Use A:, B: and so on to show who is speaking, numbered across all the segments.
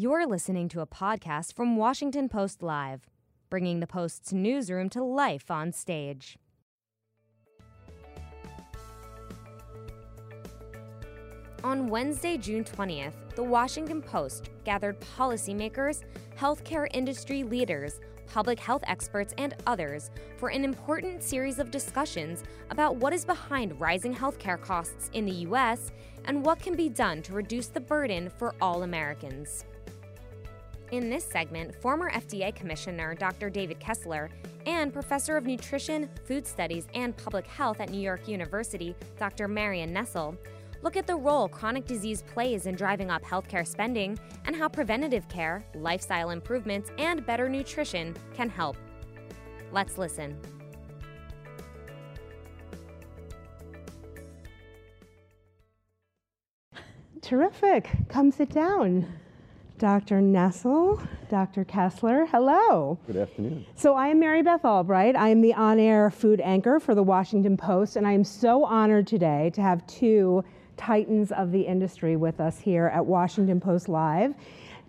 A: You're listening to a podcast from Washington Post Live, bringing the Post's newsroom to life on stage. On Wednesday, June 20th, the Washington Post gathered policymakers, healthcare industry leaders, public health experts, and others for an important series of discussions about what is behind rising healthcare costs in the U.S. and what can be done to reduce the burden for all Americans. In this segment, former FDA Commissioner Dr. David Kessler and Professor of Nutrition, Food Studies, and Public Health at New York University, Dr. Marion Nestle, look at the role chronic disease plays in driving up healthcare spending and how preventative care, lifestyle improvements, and better nutrition can help. Let's listen.
B: Terrific. Come sit down. Dr. Nestle, Dr. Kessler, hello.
C: Good afternoon.
B: So I am Mary Beth Albright. I am the on-air food anchor for the Washington Post, and I am so honored today to have two titans of the industry with us here at Washington Post Live.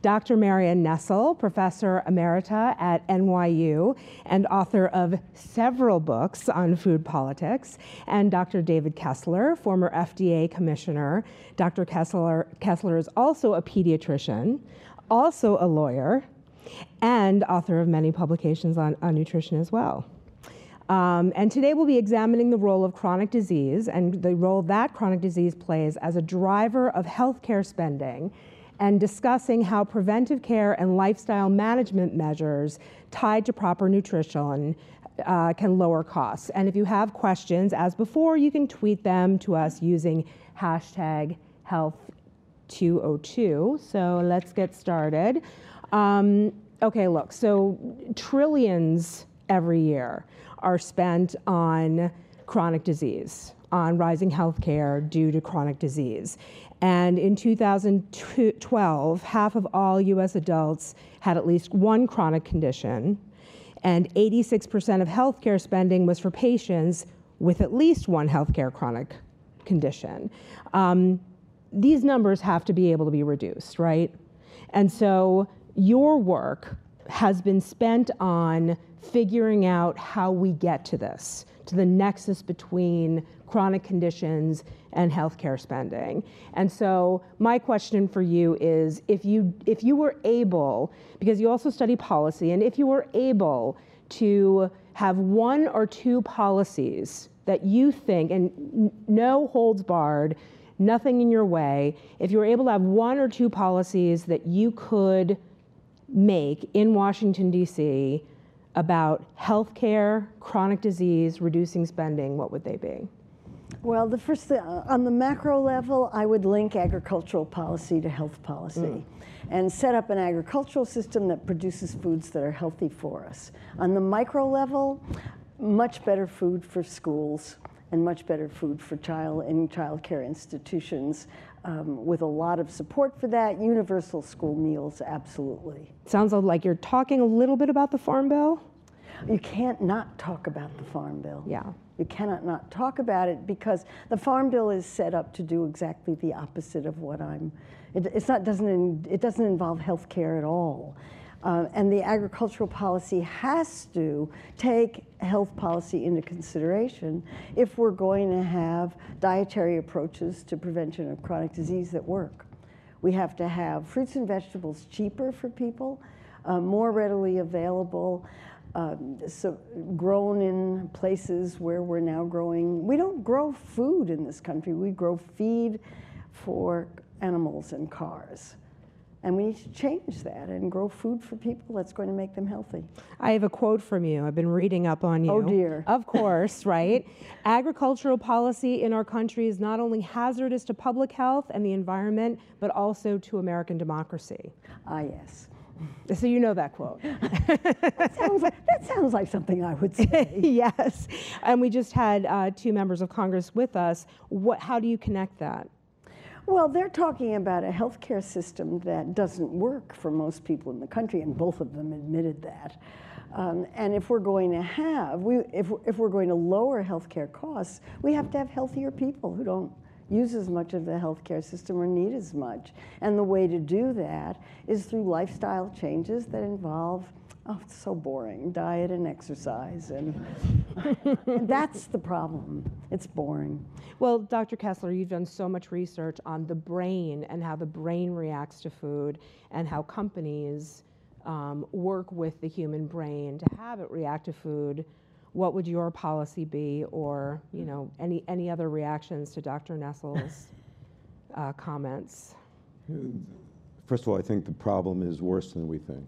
B: Dr. Marion Nestle, professor emerita at NYU and author of several books on food politics, and Dr. David Kessler, former FDA commissioner. Dr. Kessler, Kessler is also a pediatrician, also a lawyer, and author of many publications on, on nutrition as well. Um, and today we'll be examining the role of chronic disease and the role that chronic disease plays as a driver of healthcare spending and discussing how preventive care and lifestyle management measures tied to proper nutrition uh, can lower costs. And if you have questions, as before, you can tweet them to us using hashtag health202. So let's get started. Um, okay, look, so trillions every year are spent on chronic disease, on rising health care due to chronic disease. And in 2012, half of all US adults had at least one chronic condition, and 86% of healthcare spending was for patients with at least one healthcare chronic condition. Um, these numbers have to be able to be reduced, right? And so your work has been spent on figuring out how we get to this, to the nexus between chronic conditions and healthcare spending. And so my question for you is if you if you were able because you also study policy and if you were able to have one or two policies that you think and no holds barred nothing in your way if you were able to have one or two policies that you could make in Washington D.C. about healthcare, chronic disease, reducing spending, what would they be?
D: Well, the first thing, uh, on the macro level, I would link agricultural policy to health policy mm. and set up an agricultural system that produces foods that are healthy for us. On the micro level, much better food for schools and much better food for child in child care institutions um, with a lot of support for that. Universal school meals, absolutely.
B: Sounds like you're talking a little bit about the Farm Bill.
D: You can't not talk about the Farm Bill.
B: Yeah.
D: You cannot not talk about it because the Farm Bill is set up to do exactly the opposite of what I'm. It, it's not doesn't it doesn't involve health care at all. Uh, and the agricultural policy has to take health policy into consideration if we're going to have dietary approaches to prevention of chronic disease that work. We have to have fruits and vegetables cheaper for people, uh, more readily available, um, so grown in places where we're now growing. We don't grow food in this country, we grow feed for animals and cars. And we need to change that and grow food for people that's going to make them healthy.
B: I have a quote from you. I've been reading up on you.
D: Oh, dear.
B: Of course, right? Agricultural policy in our country is not only hazardous to public health and the environment, but also to American democracy.
D: Ah, yes.
B: So you know that quote.
D: that, sounds like, that sounds like something I would say.
B: yes. And we just had uh, two members of Congress with us. What, how do you connect that?
D: Well, they're talking about a healthcare system that doesn't work for most people in the country, and both of them admitted that. Um, and if we're going to have, we, if, if we're going to lower healthcare costs, we have to have healthier people who don't use as much of the healthcare system or need as much. And the way to do that is through lifestyle changes that involve oh, it's so boring, diet and exercise. And, and that's the problem. It's boring.
B: Well, Dr. Kessler, you've done so much research on the brain and how the brain reacts to food and how companies um, work with the human brain to have it react to food. What would your policy be, or you know, any any other reactions to Dr. Nestle's uh, comments?
C: First of all, I think the problem is worse than we think.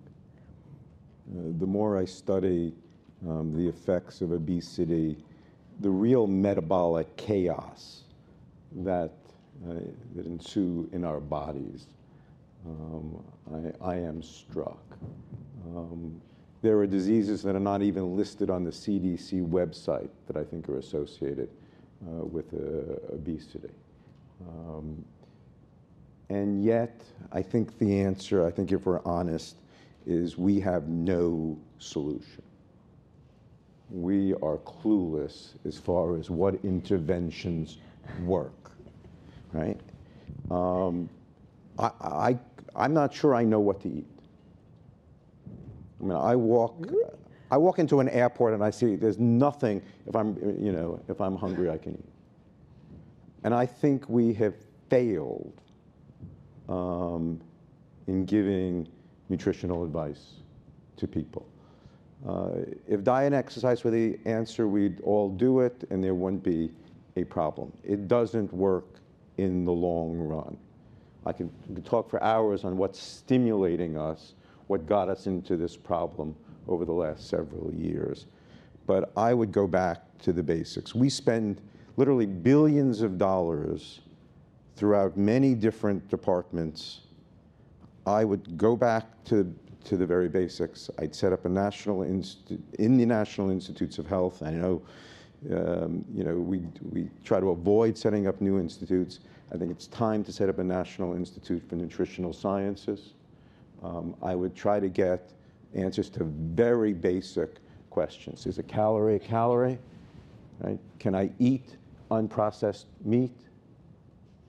C: Uh, the more I study um, the effects of obesity, the real metabolic chaos that, uh, that ensue in our bodies, um, I, I, am struck. Um, there are diseases that are not even listed on the CDC website that I think are associated uh, with uh, obesity. Um, and yet, I think the answer, I think if we're honest, is we have no solution. We are clueless as far as what interventions work, right? Um, I, I, I'm not sure I know what to eat. I mean, I walk, I walk into an airport and I see there's nothing, if I'm, you know, if I'm hungry, I can eat. And I think we have failed um, in giving nutritional advice to people. Uh, if diet and exercise were the answer, we'd all do it and there wouldn't be a problem. It doesn't work in the long run. I can, talk for hours on what's stimulating us, what got us into this problem over the last several years. But I would go back to the basics. We spend literally billions of dollars throughout many different departments I would go back to, to the very basics. I'd set up a national institute, in the National Institutes of Health. I know, um, you know, we, we try to avoid setting up new institutes. I think it's time to set up a National Institute for Nutritional Sciences. Um, I would try to get answers to very basic questions. Is a calorie a calorie? Right? Can I eat unprocessed meat?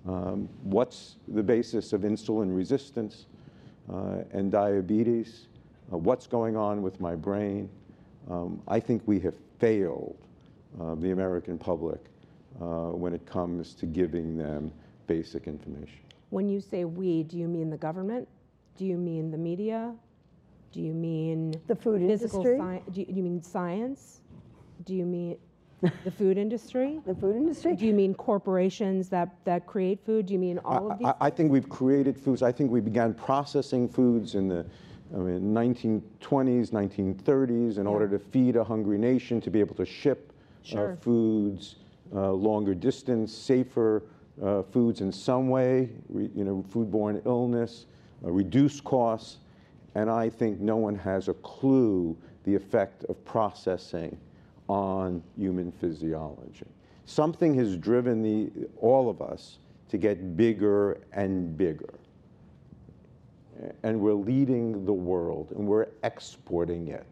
C: Um, what's the basis of insulin resistance? Uh, and diabetes, uh, what's going on with my brain. Um, I think we have failed uh, the American public when it comes to giving them basic information.
B: When you say we, do you mean the government? Do you mean the media? Do you mean
D: the food industry?
B: Sci- do, you, do you mean science? Do you mean the food industry?
D: the food industry.
B: Do you mean corporations that, that create food? Do you mean all
C: I,
B: of these?
C: I, I, think we've created foods. I think we began processing foods in the I mean, 1920s, 1930s in yeah. order to feed a hungry nation, to be able to ship uh, sure. uh, foods uh, longer distance, safer uh, foods in some way, re, you know, foodborne illness, reduce costs. And I think no one has a clue the effect of processing on human physiology. Something has driven the, all of us to get bigger and bigger. And we're leading the world and we're exporting it.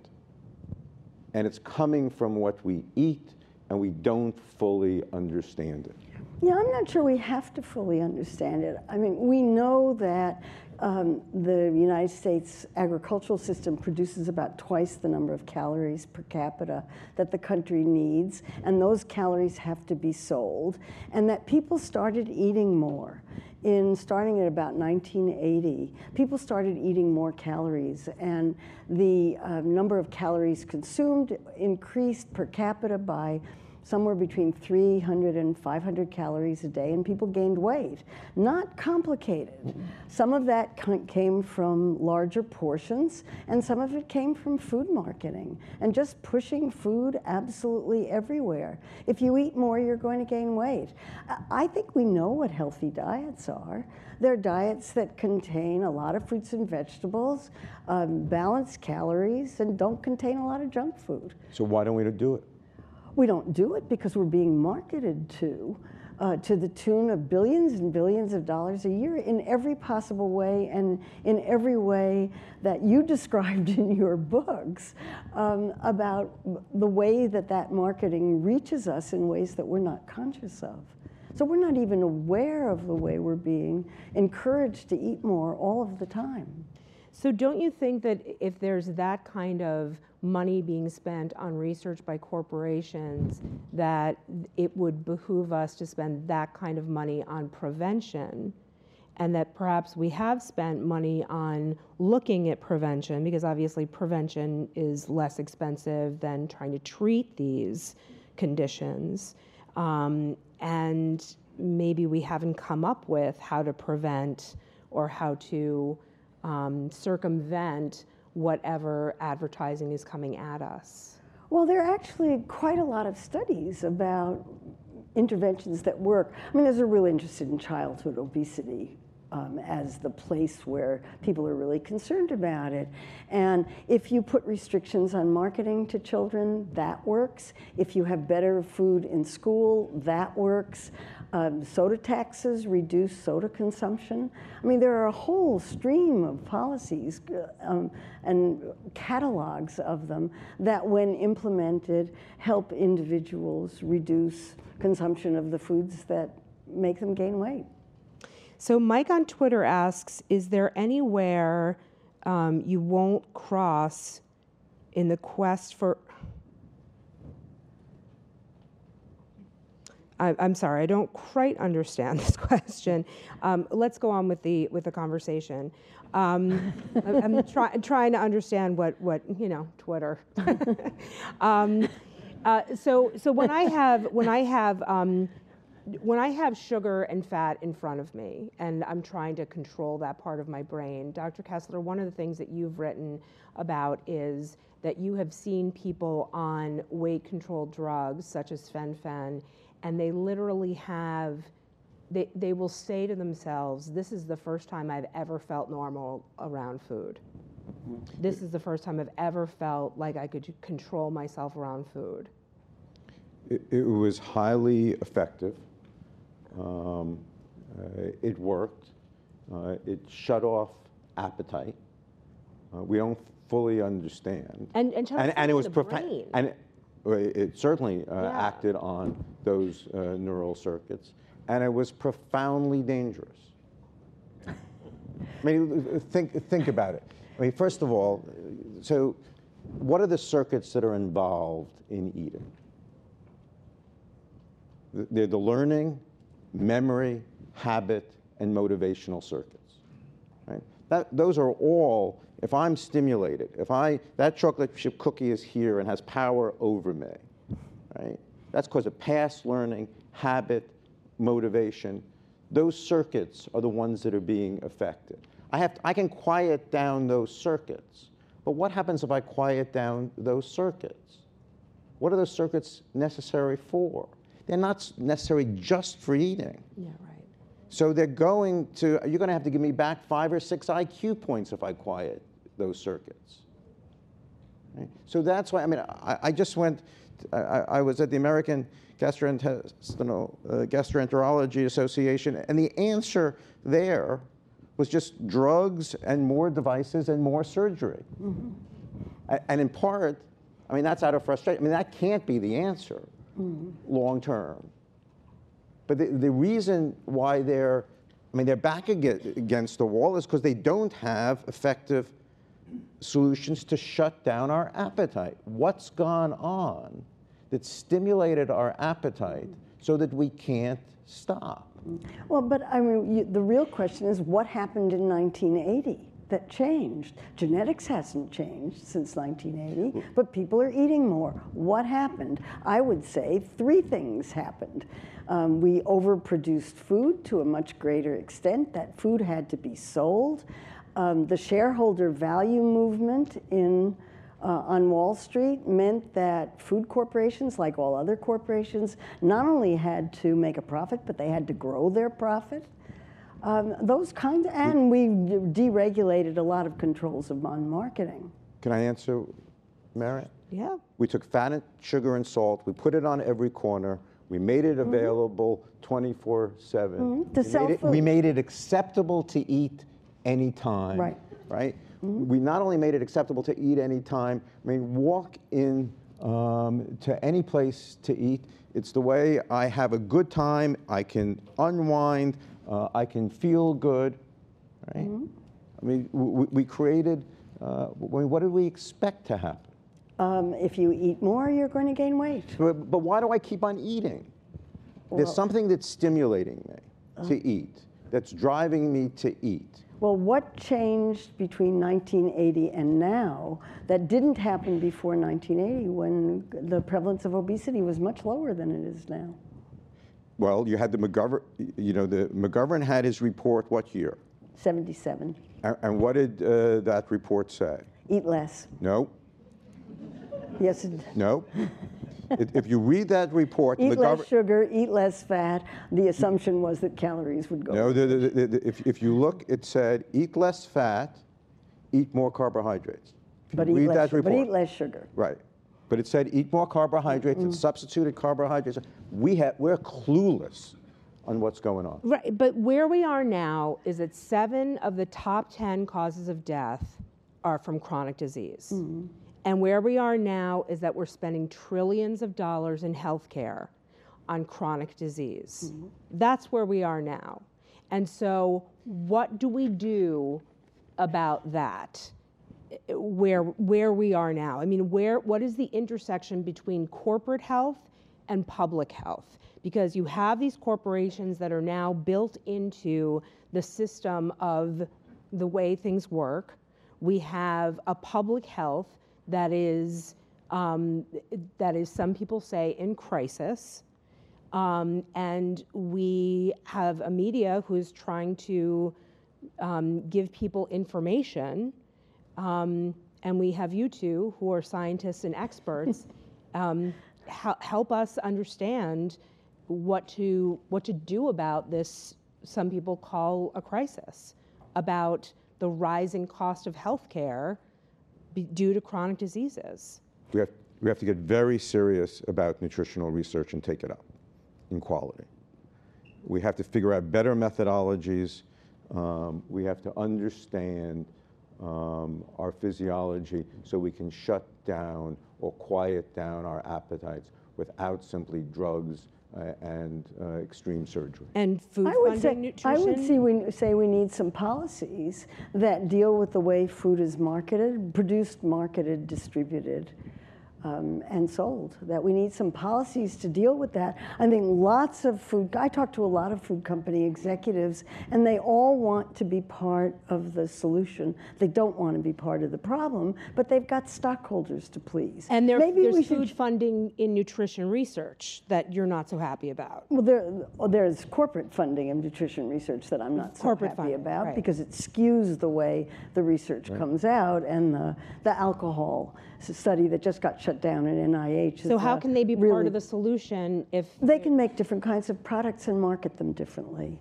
C: And it's coming from what we eat and we don't fully understand it.
D: Yeah, I'm not sure we have to fully understand it. I mean, we know that um, the United States agricultural system produces about twice the number of calories per capita that the country needs, and those calories have to be sold, and that people started eating more. In starting at about 1980, people started eating more calories, and the uh, number of calories consumed increased per capita by somewhere between 300 and 500 calories a day, and people gained weight. Not complicated. Some of that came from larger portions, and some of it came from food marketing and just pushing food absolutely everywhere. If you eat more, you're going to gain weight. I think we know what healthy diets are. They're diets that contain a lot of fruits and vegetables, um, balanced calories, and don't contain a lot of junk food.
C: So why don't we do it?
D: We don't do it because we're being marketed to, uh, to the tune of billions and billions of dollars a year in every possible way and in every way that you described in your books um, about the way that that marketing reaches us in ways that we're not conscious of. So we're not even aware of the way we're being encouraged to eat more all of the time.
B: So don't you think that if there's that kind of money being spent on research by corporations, that it would behoove us to spend that kind of money on prevention? And that perhaps we have spent money on looking at prevention, because obviously prevention is less expensive than trying to treat these conditions. Um, and maybe we haven't come up with how to prevent or how to um, circumvent whatever advertising is coming at us?
D: Well, there are actually quite a lot of studies about interventions that work. I mean, there's a real interest in childhood obesity um, as the place where people are really concerned about it. And if you put restrictions on marketing to children, that works. If you have better food in school, that works. Um, soda taxes reduce soda consumption. I mean, there are a whole stream of policies uh, um, and catalogs of them that, when implemented, help individuals reduce consumption of the foods that make them gain weight.
B: So Mike on Twitter asks, is there anywhere um, you won't cross in the quest for? I, am sorry, I don't quite understand this question. Um, let's go on with the with the conversation. Um, I, am try, trying to understand what what you know Twitter. um, uh, so so when I have when I have um, when I have sugar and fat in front of me and I'm trying to control that part of my brain, Dr. Kessler, one of the things that you've written about is that you have seen people on weight control drugs such as fen-phen and they literally have they, they will say to themselves, This is the first time I've ever felt normal around food. This is the first time I've ever felt like I could control myself around food.
C: It, it was highly effective. Um, uh, it worked. Uh, it shut off appetite. Uh, we don't fully understand.
B: And, and,
C: and, and it was
B: profound.
C: And it, certainly uh, yeah. acted on those uh, neural circuits, and it was profoundly dangerous. I mean, think, think about it. I mean, first of all, so what are the circuits that are involved in eating? They're the learning, memory, habit, and motivational circuits. Right? That, those are all, if I'm stimulated, if I, that chocolate chip cookie is here and has power over me, right? That's because of past learning, habit, motivation. Those circuits are the ones that are being affected. I, have to, I can quiet down those circuits, but what happens if I quiet down those circuits? What are those circuits necessary for? they're not necessarily just for eating.
B: Yeah, right.
C: So they're going to, you're going to have to give me back five or six IQ points if I quiet those circuits. Right? So that's why, I mean, I, I just went, I, I, was at the American Gastrointestinal, uh, Gastroenterology Association, and the answer there was just drugs and more devices and more surgery. Mm-hmm. And in part, I mean, that's out of frustration. I mean, that can't be the answer mm. long term. But the, the reason why they're, I mean, they're back against the wall is because they don't have effective solutions to shut down our appetite. What's gone on that stimulated our appetite so that we can't stop?
D: Well, but I mean, you, the real question is what happened in 1980? That changed. Genetics hasn't changed since 1980, but people are eating more. What happened? I would say three things happened. Um, we overproduced food to a much greater extent. That food had to be sold. Um, the shareholder value movement in uh, on Wall Street meant that food corporations, like all other corporations, not only had to make a profit, but they had to grow their profit. Um, those kinds, and we deregulated a lot of controls of on marketing.
C: Can I answer, Merit?
B: Yeah.
C: We took fat, and sugar, and salt. We put it on every corner. We made it mm-hmm. available 24 7.
D: Mm-hmm. To
C: we,
D: sell
C: made it,
D: food.
C: we made it acceptable to eat anytime.
D: Right.
C: Right? Mm-hmm. We not only made it acceptable to eat anytime, I mean, walk in um, to any place to eat. It's the way I have a good time, I can unwind, uh, I can feel good, right? I mean, we, we created, uh, what did we expect to happen?
D: Um, if you eat more, you're going to gain weight.
C: But, but why do I keep on eating? There's something that's stimulating me to eat, that's driving me to eat.
D: Well, what changed between 1980 and now that didn't happen before 1980 when the prevalence of obesity was much lower than it is now?
C: Well, you had the McGovern, you know, the McGovern had his report what year?
D: 77.
C: And, and what did uh, that report say?
D: Eat less.
C: No,
D: Yes, it,
C: no. if, if you read that report,
D: eat
C: McGovern,
D: less sugar, eat less fat. The assumption was that calories would go.
C: no, the, the, the, if, if you look, it said eat less fat, eat more carbohydrates.
D: But, eat less,
C: that report,
D: but eat less sugar.
C: Right. But it said eat more carbohydrates and substituted carbohydrates. We have, we're clueless on what's going on.
B: Right, but where we are now is that seven of the top 10 causes of death are from chronic disease. Mm-hmm. And where we are now is that we're spending trillions of dollars in healthcare on chronic disease. Mm-hmm. That's where we are now. And so, what do we do about that? Where, where we are now? I mean, where, what is the intersection between corporate health and public health? Because you have these corporations that are now built into the system of the way things work. We have a public health that is, um, that is, some people say, in crisis. Um, and we have a media who is trying to um, give people information. Um, and we have you two, who are scientists and experts, um, help us understand what to, what to do about this, some people call a crisis, about the rising cost of healthcare be- due to chronic diseases.
C: We have, we have to get very serious about nutritional research and take it up in quality. We have to figure out better methodologies. Um, we have to understand um, our physiology so we can shut down or quiet down our appetites without simply drugs uh, and uh, extreme surgery.
B: And food
D: I would,
B: funding
D: say, I would see we, say we need some policies that deal with the way food is marketed, produced, marketed, distributed, um, and sold. That we need some policies to deal with that. I think lots of food, I talk to a lot of food company executives, and they all want to be part of the solution. They don't want to be part of the problem, but they've got stockholders to please.
B: And there,
D: Maybe
B: there's
D: we should
B: food funding in nutrition research that you're not so happy about.
D: Well, there, well, there's corporate funding of nutrition research that I'm not so
B: Corporate
D: happy
B: funding,
D: about
B: right.
D: because it skews the way the research comes out, and the, the alcohol s- study that just got shut down at NIH.
B: So how can they be part of the solution if
D: They can make different kinds of products and market them differently,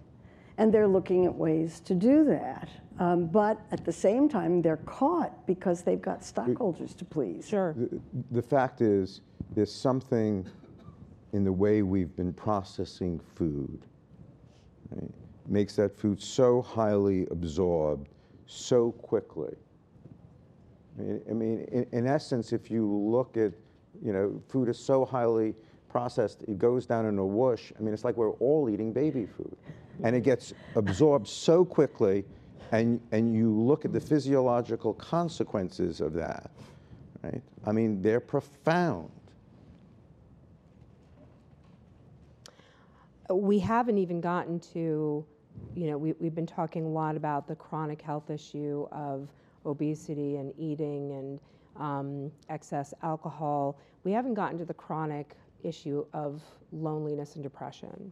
D: and they're looking at ways to do that. Um, but at the same time, they're caught because they've got stockholders to please.
B: sure
C: The, the fact is, there's something in the way we've been processing food, right, makes that food so highly absorbed so quickly. I mean, in, in essence, if you look at, you know, food is so highly processed, it goes down in a whoosh. I mean, it's like we're all eating baby food. And it gets absorbed so quickly, and, and you look at the physiological consequences of that, right? I mean, they're profound.
B: we haven't even gotten to, you know, we, we've been talking a lot about the chronic health issue of obesity and eating and um, excess alcohol. We haven't gotten to the chronic issue of loneliness and depression.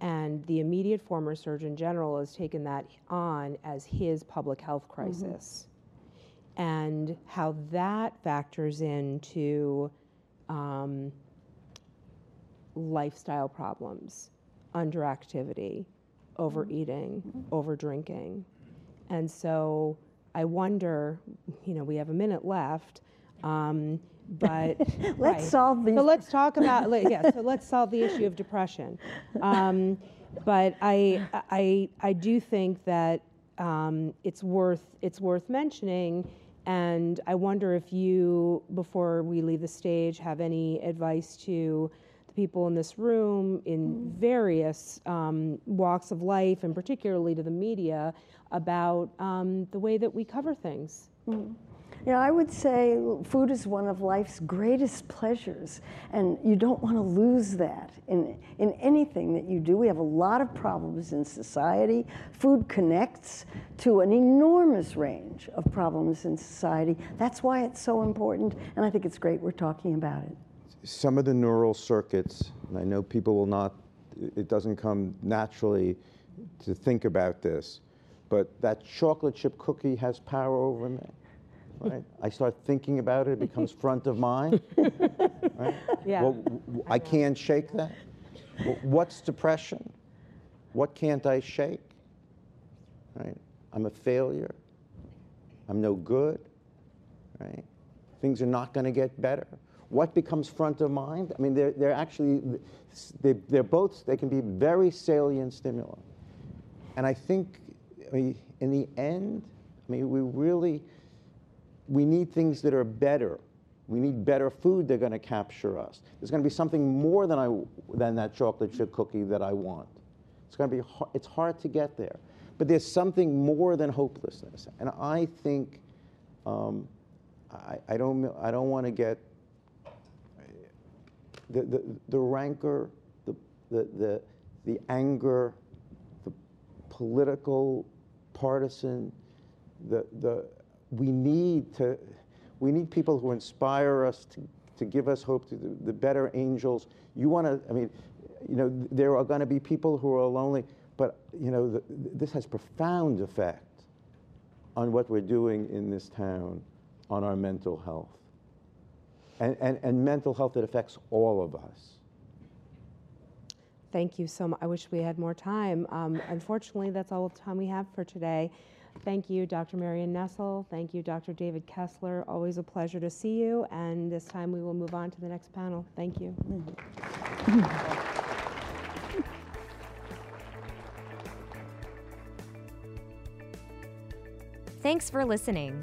B: And the immediate former Surgeon General has taken that on as his public health crisis. And how that factors into um, lifestyle problems, underactivity, overeating, overdrinking. And so I wonder, you know, we have a minute left, um, but
D: Let's
B: right.
D: solve these.
B: So let's talk about yeah. So let's solve the issue of depression. Um, but I, I, I do think that um, it's worth it's worth mentioning And I wonder if you, before we leave the stage, have any advice to people in this room in various um, walks of life, and particularly to the media, about um, the way that we cover things.
D: Yeah, I would say food is one of life's greatest pleasures, and you don't want to lose that in, in anything that you do. We have a lot of problems in society. Food connects to an enormous range of problems in society. That's why it's so important, and I think it's great we're talking about it.
C: Some of the neural circuits, and I know people will not, it doesn't come naturally to think about this, but that chocolate chip cookie has power over me. Right? I start thinking about it, it becomes front of mind. Right?
B: Yeah.
C: Well, I can't shake that. Well, What's depression? What can't I shake? Right? I'm a failure. I'm no good. Right? Things are not going to get better. What becomes front of mind? I mean, they're, they're actually, they, they're both, they can be very salient stimuli. And I think, I mean, in the end, I mean, we really, we need things that are better. We need better food that's going to capture us. There's going to be something more than, I, than that chocolate chip cookie that I want. It's going to be, it's hard to get there. But there's something more than hopelessness. And I think, um, I, I don't, I don't want to get the, the, the rancor, the, the, the, the anger, the political, partisan, the, the, we need to, we need people who inspire us to, to give us hope, to the, the better angels. You want to, I mean, you know, there are going to be people who are lonely, but, you know, the, this has profound effect on what we're doing in this town, on our mental health. And, and, and mental health that affects all of us.
B: Thank you so much. I wish we had more time. Um, unfortunately, that's all the time we have for today. Thank you, Dr. Marion Nestle. Thank you, Dr. David Kessler. Always a pleasure to see you. And this time we will move on to the next panel. Thank you.
A: Thanks for listening.